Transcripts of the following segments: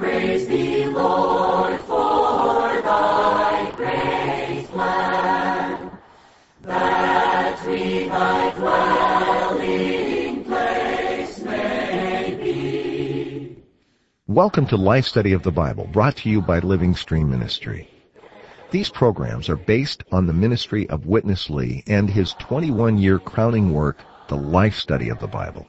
praise thee, Lord, for thy grace plan, that we thy dwelling place may be. Welcome to Life Study of the Bible, brought to you by Living Stream Ministry. These programs are based on the ministry of Witness Lee and his 21-year crowning work, The Life Study of the Bible,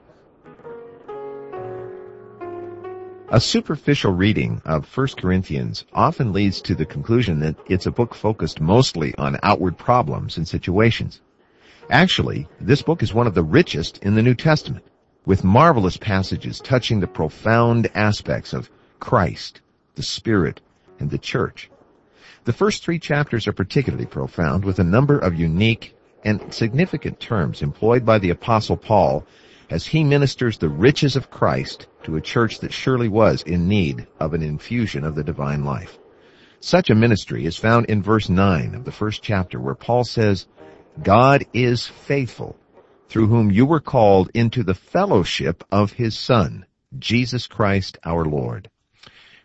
A superficial reading of 1 Corinthians often leads to the conclusion that it's a book focused mostly on outward problems and situations. Actually, this book is one of the richest in the New Testament, with marvelous passages touching the profound aspects of Christ, the Spirit, and the Church. The first three chapters are particularly profound, with a number of unique and significant terms employed by the Apostle Paul as he ministers the riches of Christ to a church that surely was in need of an infusion of the divine life. Such a ministry is found in verse 9 of the first chapter where Paul says, God is faithful, through whom you were called into the fellowship of his Son, Jesus Christ our Lord.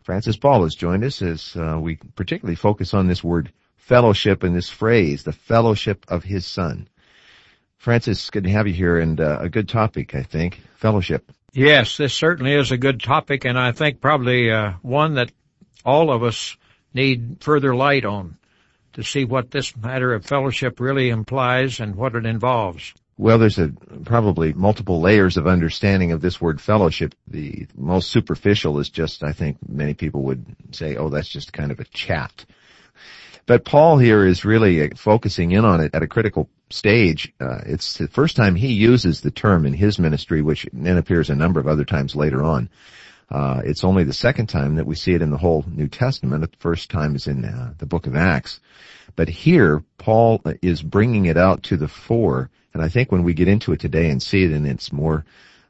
Francis Ball has joined us as uh, we particularly focus on this word fellowship and this phrase, the fellowship of his Son. Francis, good to have you here and uh, a good topic, I think, fellowship. Yes, this certainly is a good topic and I think probably uh, one that all of us need further light on to see what this matter of fellowship really implies and what it involves. Well, there's a, probably multiple layers of understanding of this word fellowship. The most superficial is just, I think many people would say, oh, that's just kind of a chat. But Paul here is really focusing in on it at a critical stage. Uh, it's the first time he uses the term in his ministry, which then appears a number of other times later on. Uh, it's only the second time that we see it in the whole New Testament. The first time is in uh, the book of Acts. But here, Paul is bringing it out to the fore. And I think when we get into it today and see it in its more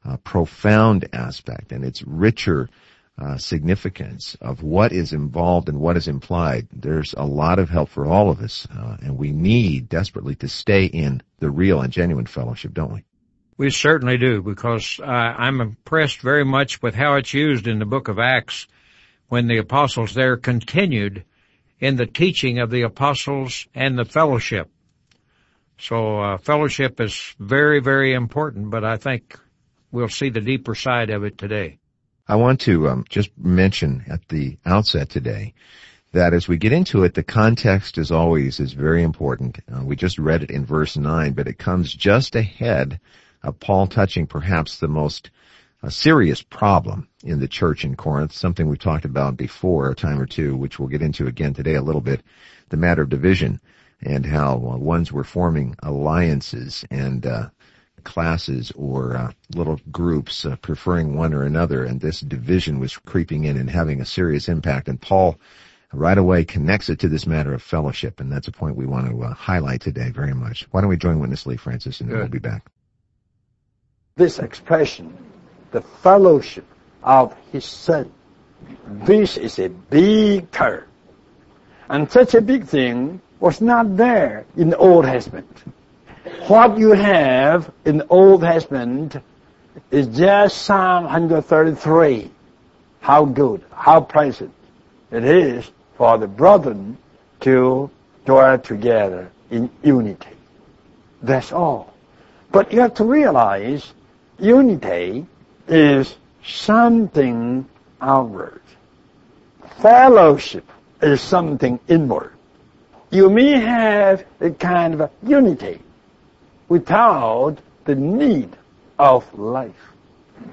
uh, profound aspect and its richer uh, significance of what is involved and what is implied, there's a lot of help for all of us, uh, and we need desperately to stay in the real and genuine fellowship, don't we? We certainly do, because uh, I'm impressed very much with how it's used in the book of Acts when the apostles there continued in the teaching of the apostles and the fellowship. So uh, fellowship is very, very important, but I think we'll see the deeper side of it today. I want to um, just mention at the outset today that as we get into it, the context, as always, is very important. Uh, we just read it in verse 9, but it comes just ahead of Paul touching perhaps the most uh, serious problem in the church in Corinth, something we've talked about before a time or two, which we'll get into again today a little bit, the matter of division and how uh, ones were forming alliances and uh, classes or uh, little groups uh, preferring one or another, and this division was creeping in and having a serious impact. And Paul right away connects it to this matter of fellowship, and that's a point we want to uh, highlight today very much. Why don't we join Witness Lee, Francis, and then we'll be back. This expression, the fellowship of his son, this is a big term. And such a big thing was not there in the Old Testament what you have in the Old Testament is just Psalm 133. How good, how pleasant it is for the brethren to dwell together in unity. That's all. But you have to realize unity is something outward. Fellowship is something inward. You may have a kind of unity without the need of life.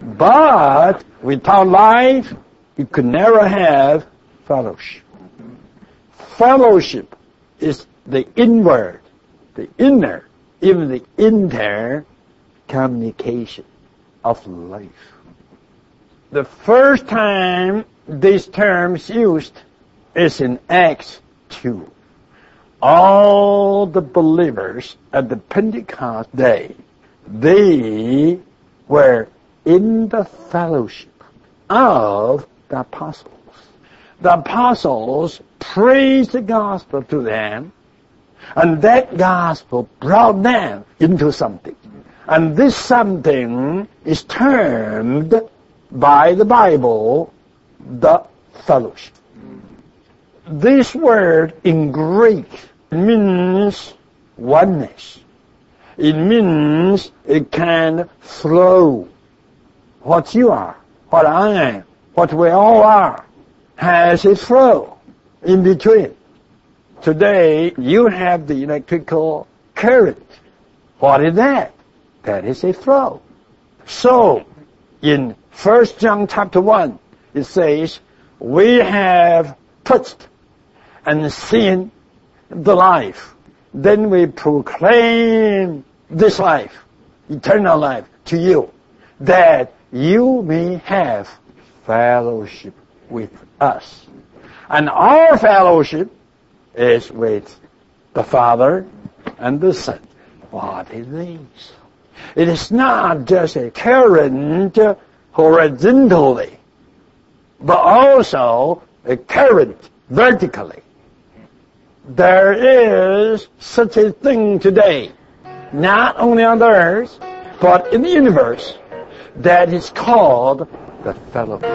But without life, you could never have fellowship. Fellowship is the inward, the inner, even the inter communication of life. The first time this term is used is in Acts 2. All the believers at the Pentecost day, they were in the fellowship of the apostles. The apostles preached the gospel to them, and that gospel brought them into something. And this something is termed by the Bible the fellowship. This word in Greek means oneness. It means it can flow. What you are, what I am, what we all are, has a flow in between. Today, you have the electrical current. What is that? That is a flow. So, in 1 John chapter 1, it says, we have touched and seen the life. Then we proclaim this life, eternal life, to you, that you may have fellowship with us. And our fellowship is with the Father and the Son. What is this? It is not just a current horizontally, but also a current vertically. There is such a thing today, not only on the earth, but in the universe, that is called the fellowship.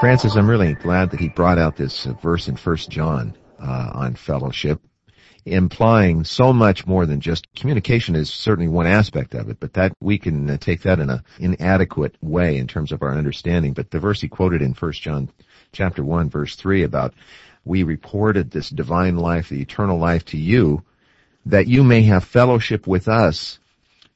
Francis, I'm really glad that he brought out this uh, verse in First John uh, on fellowship, implying so much more than just communication is certainly one aspect of it, but that we can uh, take that in an inadequate way in terms of our understanding. But the verse he quoted in First John chapter one, verse three about we reported this divine life, the eternal life to you, that you may have fellowship with us,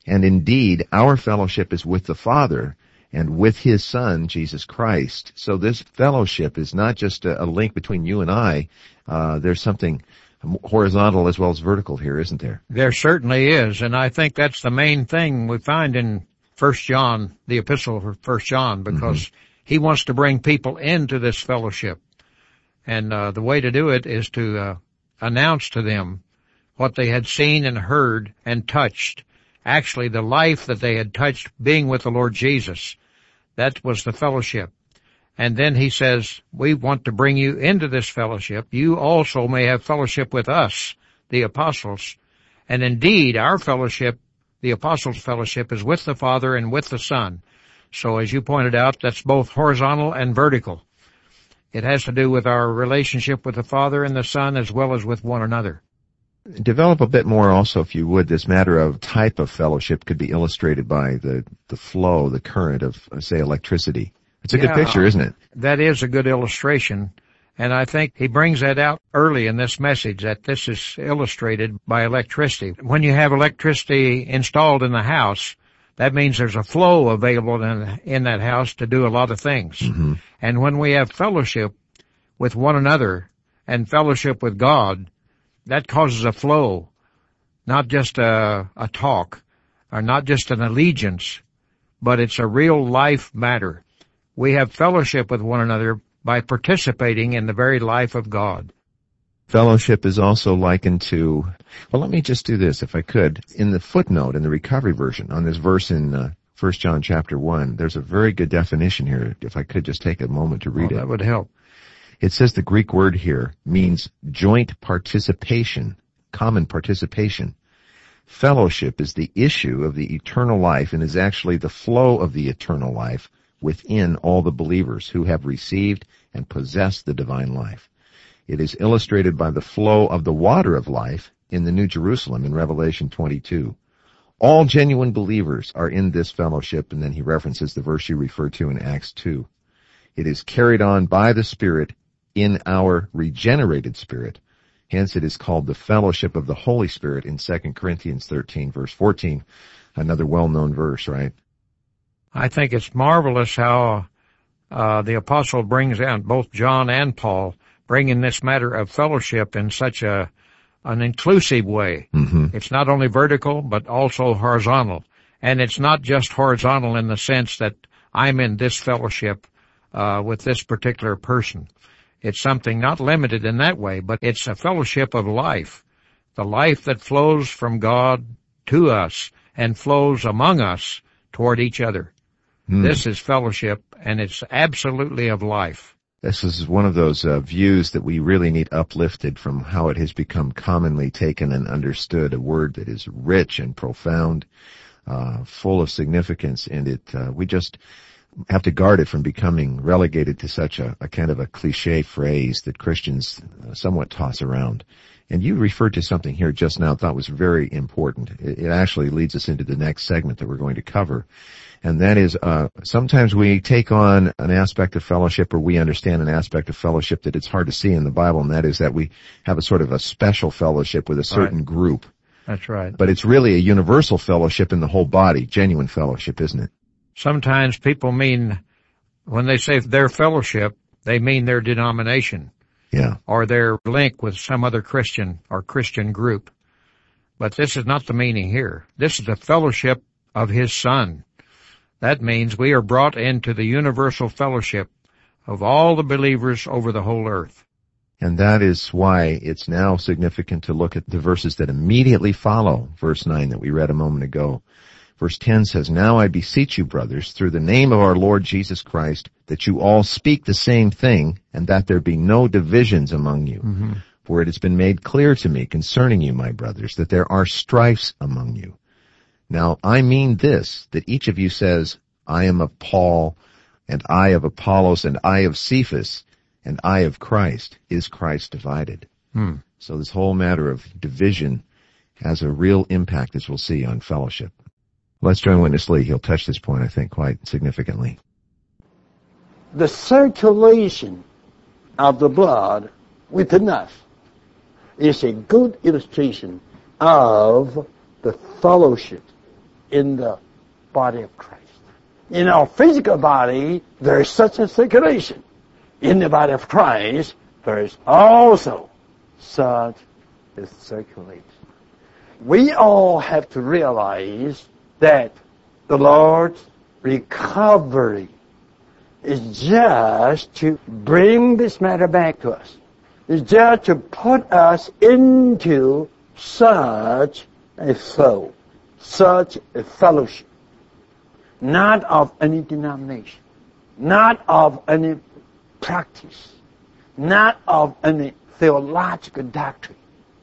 and indeed our fellowship is with the Father and with his son, Jesus Christ. So this fellowship is not just a, a link between you and I. Uh, there's something horizontal as well as vertical here, isn't there? There certainly is, and I think that's the main thing we find in First John, the epistle of First John, because mm-hmm. he wants to bring people into this fellowship, and uh, the way to do it is to uh, announce to them what they had seen and heard and touched. Actually, the life that they had touched being with the Lord Jesus. That was the fellowship. And then he says, we want to bring you into this fellowship. You also may have fellowship with us, the apostles. And indeed, our fellowship, the apostles' fellowship, is with the Father and with the Son. So as you pointed out, that's both horizontal and vertical. It has to do with our relationship with the Father and the Son as well as with one another. Develop a bit more also, if you would, this matter of type of fellowship could be illustrated by the, the flow, the current of, say, electricity. It's a yeah, good picture, isn't it? That is a good illustration. And I think he brings that out early in this message that this is illustrated by electricity. When you have electricity installed in the house, that means there's a flow available in, in that house to do a lot of things. Mm-hmm. And when we have fellowship with one another and fellowship with God, that causes a flow, not just a, a talk, or not just an allegiance, but it's a real life matter. We have fellowship with one another by participating in the very life of God. Fellowship is also likened to, well, let me just do this if I could. In the footnote in the recovery version on this verse in uh, 1 John chapter 1, there's a very good definition here. If I could just take a moment to read well, it. That would help. It says the Greek word here means joint participation, common participation. Fellowship is the issue of the eternal life and is actually the flow of the eternal life within all the believers who have received and possessed the divine life. It is illustrated by the flow of the water of life in the New Jerusalem in Revelation 22. All genuine believers are in this fellowship, and then he references the verse you referred to in Acts 2. It is carried on by the Spirit in our regenerated spirit. Hence it is called the fellowship of the Holy Spirit in 2 Corinthians 13 verse 14. Another well-known verse, right? I think it's marvelous how uh, the apostle brings out both John and Paul bringing this matter of fellowship in such a an inclusive way. Mm-hmm. It's not only vertical but also horizontal, and it's not just horizontal in the sense that I'm in this fellowship uh, with this particular person. It's something not limited in that way, but it's a fellowship of life. The life that flows from God to us and flows among us toward each other. Hmm. This is fellowship and it's absolutely of life. This is one of those uh, views that we really need uplifted from how it has become commonly taken and understood, a word that is rich and profound, uh, full of significance, and it, uh, we just have to guard it from becoming relegated to such a, a kind of a cliche phrase that Christians uh, somewhat toss around. And you referred to something here just now I thought was very important. It, it actually leads us into the next segment that we're going to cover and that is uh, sometimes we take on an aspect of fellowship or we understand an aspect of fellowship that it's hard to see in the Bible, and that is that we have a sort of a special fellowship with a certain Right. group. That's right. But it's really a universal fellowship in the whole body, genuine fellowship, isn't it? Sometimes people mean, when they say their fellowship, they mean their denomination Yeah. or their link with some other Christian or Christian group. But this is not the meaning here. This is the fellowship of His Son. That means we are brought into the universal fellowship of all the believers over the whole earth. And that is why it's now significant to look at the verses that immediately follow verse 9 that we read a moment ago. Verse 10 says, Now I beseech you, brothers, through the name of our Lord Jesus Christ, that you all speak the same thing, and that there be no divisions among you. For it has been made clear to me concerning you, my brothers, that there are strifes among you. Now I mean this, that each of you says, I am of Paul, and I of Apollos, and I of Cephas, and I of Christ. Is Christ divided? Hmm. So this whole matter of division has a real impact, as we'll see, on fellowship. Let's join Witness Lee. He'll touch this point, I think, quite significantly. The circulation of the blood within us is a good illustration of the fellowship in the body of Christ. In our physical body, there is such a circulation. In the body of Christ, there is also such a circulation. We all have to realize that the Lord's recovery is just to bring this matter back to us. It's just to put us into such a flow, such a fellowship, not of any denomination, not of any practice, not of any theological doctrine,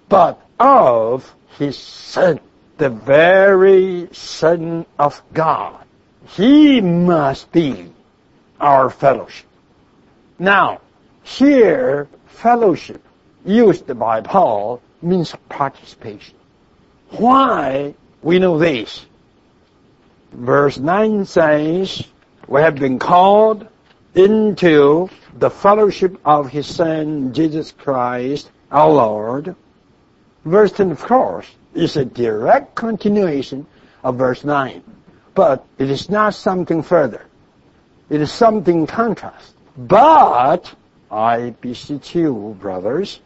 but of His Son, the very Son of God. He must be our fellowship. Now, here, fellowship, used by Paul, means participation. Why we know this? Verse 9 says, we have been called into the fellowship of His Son, Jesus Christ, our Lord. Verse 10, of course, is a direct continuation of verse 9. But it is not something further. It is something contrast. But I beseech you, brothers,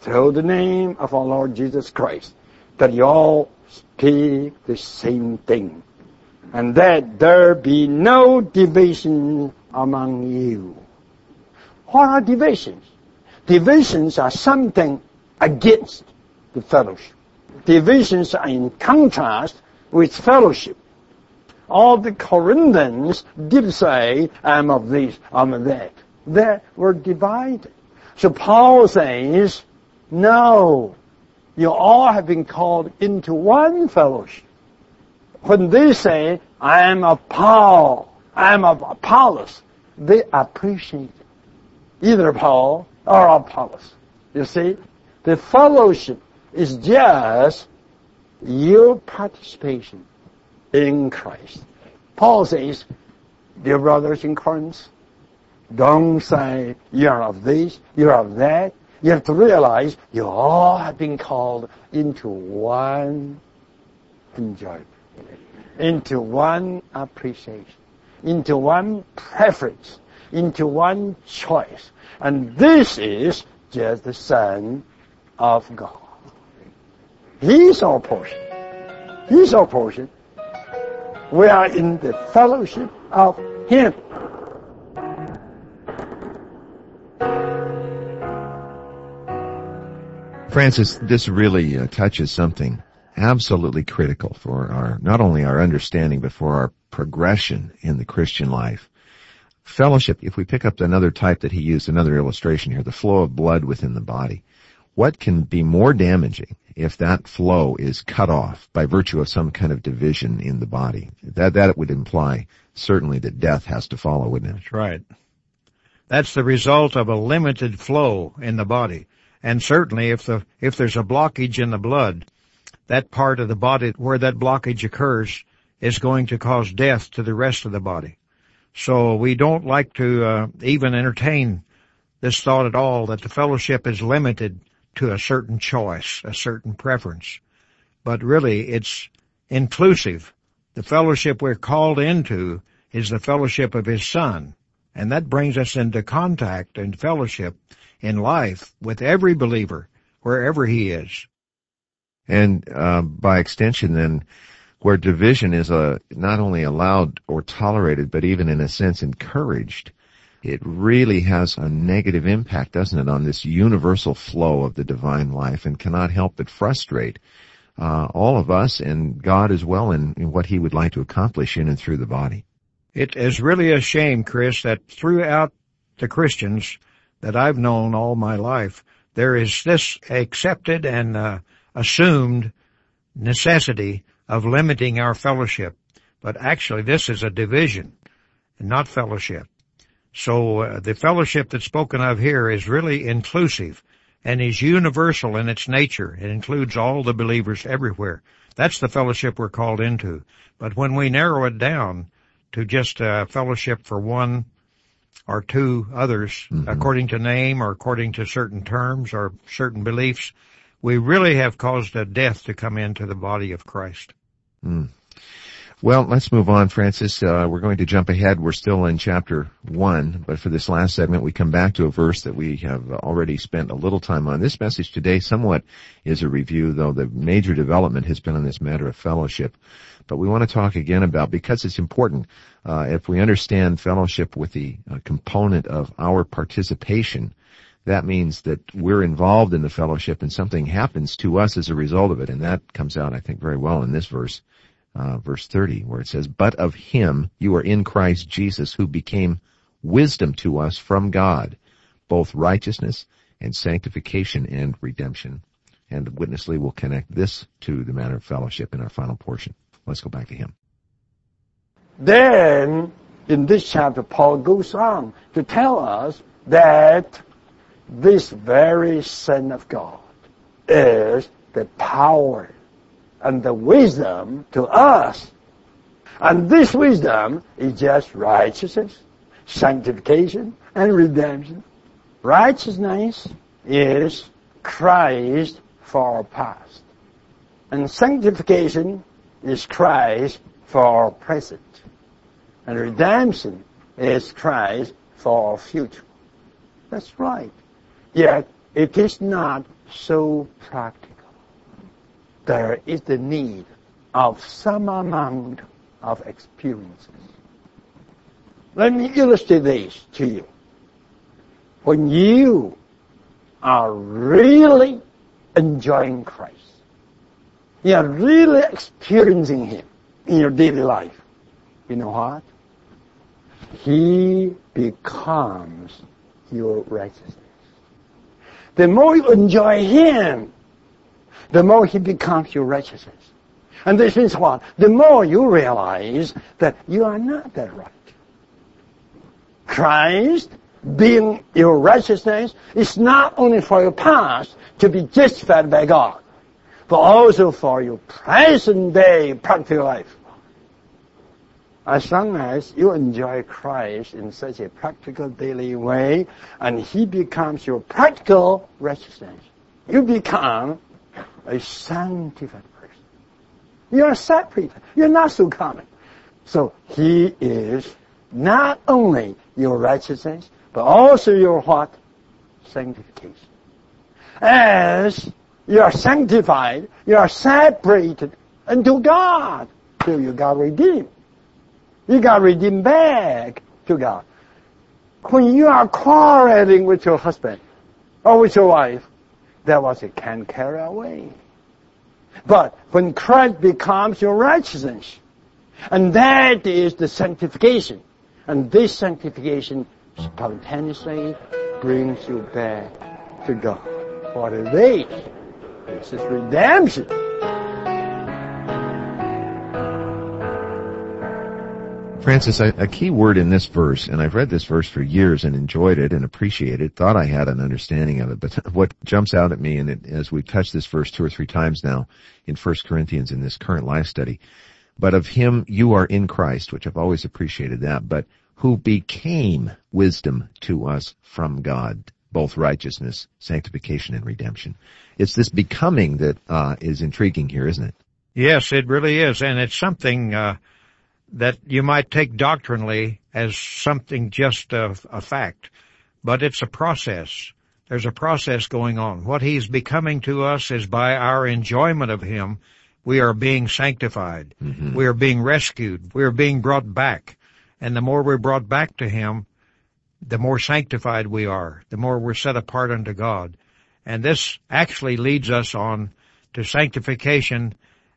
through the name of our Lord Jesus Christ, that you all speak the same thing, and that there be no division among you. What are divisions? Divisions are something against the fellowship. Divisions are in contrast with fellowship. All the Corinthians did say, I'm of this, I'm of that. They were divided. So Paul says, no, you all have been called into one fellowship. When they say, I am of Paul, I am of Apollos, they appreciate either Paul or Apollos. You see, the fellowship is just your participation in Christ. Paul says, dear brothers in Corinth, don't say you're of this, you're of that. You have to realize you all have been called into one enjoyment, into one appreciation, into one preference, into one choice. And this is just the Son of God. Esau portion, Esau portion, we are in the fellowship of him. Francis, this really uh, touches something absolutely critical for our, not only our understanding, but for our progression in the Christian life. Fellowship, if we pick up another type that he used, another illustration here, the flow of blood within the body. What can be more damaging if that flow is cut off by virtue of some kind of division in the body? That, that would imply certainly that death has to follow, wouldn't it? That's right. That's the result of a limited flow in the body. And certainly if the, if there's a blockage in the blood, that part of the body where that blockage occurs is going to cause death to the rest of the body. So we don't like to uh, even entertain this thought at all that the fellowship is limited to a certain choice, a certain preference. But really it's inclusive. The fellowship we're called into is the fellowship of His Son. And that brings us into contact and fellowship in life with every believer, wherever he is. And uh, by extension, then, where division is uh, not only allowed or tolerated, but even in a sense encouraged, it really has a negative impact, doesn't it, on this universal flow of the divine life and cannot help but frustrate uh, all of us and God as well in, in what He would like to accomplish in and through the body. It is really a shame, Chris, that throughout the Christians that I've known all my life, there is this accepted and uh, assumed necessity of limiting our fellowship. But actually this is a division and not fellowship. So uh, the fellowship that's spoken of here is really inclusive and is universal in its nature. It includes all the believers everywhere. That's the fellowship we're called into. But when we narrow it down to just a fellowship for one or two others, mm-hmm. according to name or according to certain terms or certain beliefs, we really have caused a death to come into the body of Christ. Mm. Well, let's move on, Francis. Uh, we're going to jump ahead. We're still in chapter one, but for this last segment, we come back to a verse that we have already spent a little time on. This message today somewhat is a review, though the major development has been on this matter of fellowship. But we want to talk again about, because it's important, uh, if we understand fellowship with the uh, component of our participation, that means that we're involved in the fellowship and something happens to us as a result of it. And that comes out, I think, very well in this verse uh, verse 30, where it says, But of him you are in Christ Jesus, who became wisdom to us from God, both righteousness and sanctification and redemption. And Witness Lee will connect this to the matter of fellowship in our final portion. Let's go back to him. Then, in this chapter, Paul goes on to tell us that this very Son of God is the power and the wisdom to us. And this wisdom is just righteousness, sanctification, and redemption. Righteousness is Christ for our past. And sanctification is Christ for our present. And redemption is Christ for our future. That's right. Yet it is not so practical there is the need of some amount of experiences. Let me illustrate this to you. When you are really enjoying Christ, you are really experiencing Him in your daily life, you know what? He becomes your righteousness. The more you enjoy Him, the more he becomes your righteousness. And this means what? The more you realize that you are not that right. Christ being your righteousness is not only for your past to be justified by God, but also for your present day practical life. As long as you enjoy Christ in such a practical daily way, and He becomes your practical righteousness, you become a sanctified person. You're a separated. You're not so common. So he is not only your righteousness, but also your what? Sanctification. As you are sanctified, you are separated unto God. So you got redeemed. You got redeemed back to God. When you are quarreling with your husband or with your wife, that was it can carry away. But when Christ becomes your righteousness, and that is the sanctification, and this sanctification spontaneously brings you back to God. What it is, this is redemption. Francis, a, a, key word in this verse, and I've read this verse for years and enjoyed it and appreciated it, thought I had an understanding of it, but what jumps out at me, and it, as we've touched this verse two or three times now in 1 Corinthians in this current life study, but of him you are in Christ, which I've always appreciated that, but who became wisdom to us from God, both righteousness, sanctification, and redemption. It's this becoming that uh, is intriguing here, isn't it? Yes, it really is, and it's something uh, that you might take doctrinally as something just a, a fact, but it's a process. There's a process going on. What He's becoming to us is by our enjoyment of Him, we are being sanctified. Mm-hmm. We are being rescued. We are being brought back. And the more we're brought back to Him, the more sanctified we are, the more we're set apart unto God. And this actually leads us on to sanctification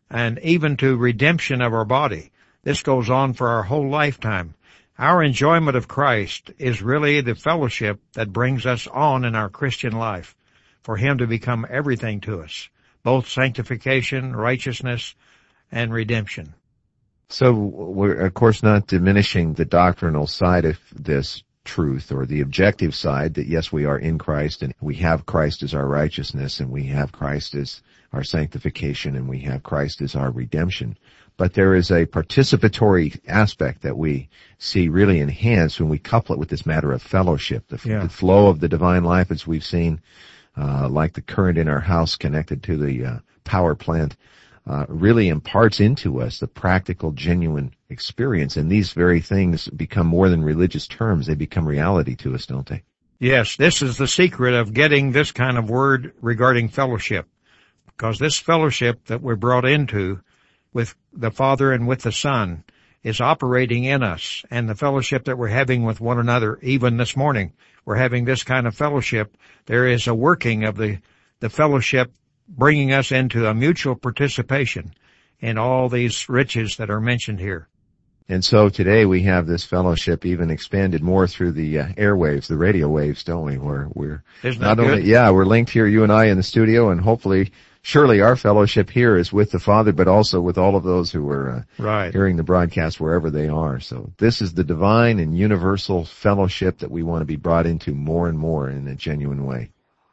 and even to redemption of our body. This goes on for our whole lifetime. Our enjoyment of Christ is really the fellowship that brings us on in our Christian life for Him to become everything to us, both sanctification, righteousness, and redemption. So we're of course not diminishing the doctrinal side of this truth or the objective side that yes, we are in Christ and we have Christ as our righteousness and we have Christ as our sanctification and we have Christ as our redemption but there is a participatory aspect that we see really enhanced when we couple it with this matter of fellowship, the, yeah. the flow of the divine life as we've seen, uh, like the current in our house connected to the uh, power plant, uh, really imparts into us the practical, genuine experience. And these very things become more than religious terms; they become reality to us, don't they? Yes, this is the secret of getting this kind of word regarding fellowship, because this fellowship that we're brought into with the Father and with the Son is operating in us and the fellowship that we're having with one another, even this morning, we're having this kind of fellowship. There is a working of the, the fellowship bringing us into a mutual participation in all these riches that are mentioned here. And so today we have this fellowship even expanded more through the uh, airwaves, the radio waves, don't we? Where we're Isn't not only, yeah, we're linked here, you and I in the studio and hopefully surely our fellowship here is with the Father, but also with all of those who are uh, right. hearing the broadcast wherever they are. So this is the divine and universal fellowship that we want to be brought into more and more in a genuine way.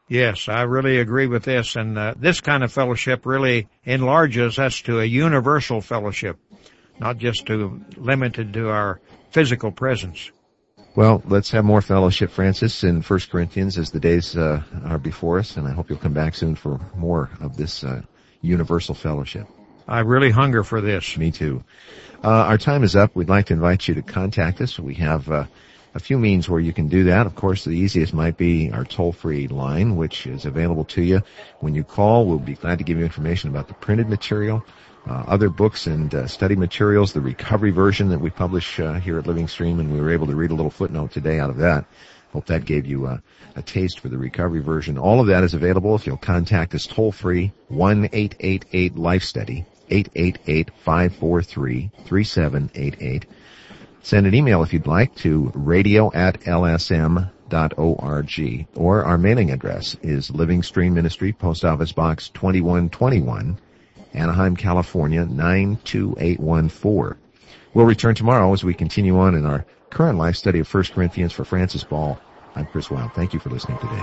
Yes, I really agree with this, and uh, this kind of fellowship really enlarges us to a universal fellowship, not just to limited to our physical presence. Well, let's have more fellowship, Francis, in 1 Corinthians as the days uh, are before us, and I hope you'll come back soon for more of this uh, universal fellowship. I really hunger for this. Me too. Uh, our time is up. We'd like to invite you to contact us. We have uh, a few means where you can do that. Of course, the easiest might be our toll-free line, which is available to you. When you call, we'll be glad to give you information about the printed material uh, other books and uh, study materials, the recovery version that we publish uh, here at Living Stream, and we were able to read a little footnote today out of that. Hope that gave you a, a taste for the recovery version. All of that is available if you'll contact us toll free, 1-888-LIFE-STUDY, 888-543-3788. Send an email if you'd like to radio at lsm.org or our mailing address is Living Stream Ministry, Post Office Box 2121, Anaheim, California 92814. We'll return tomorrow as we continue on in our current life study of 1 Corinthians for Francis Ball. I'm Chris Wild. Thank you for listening today.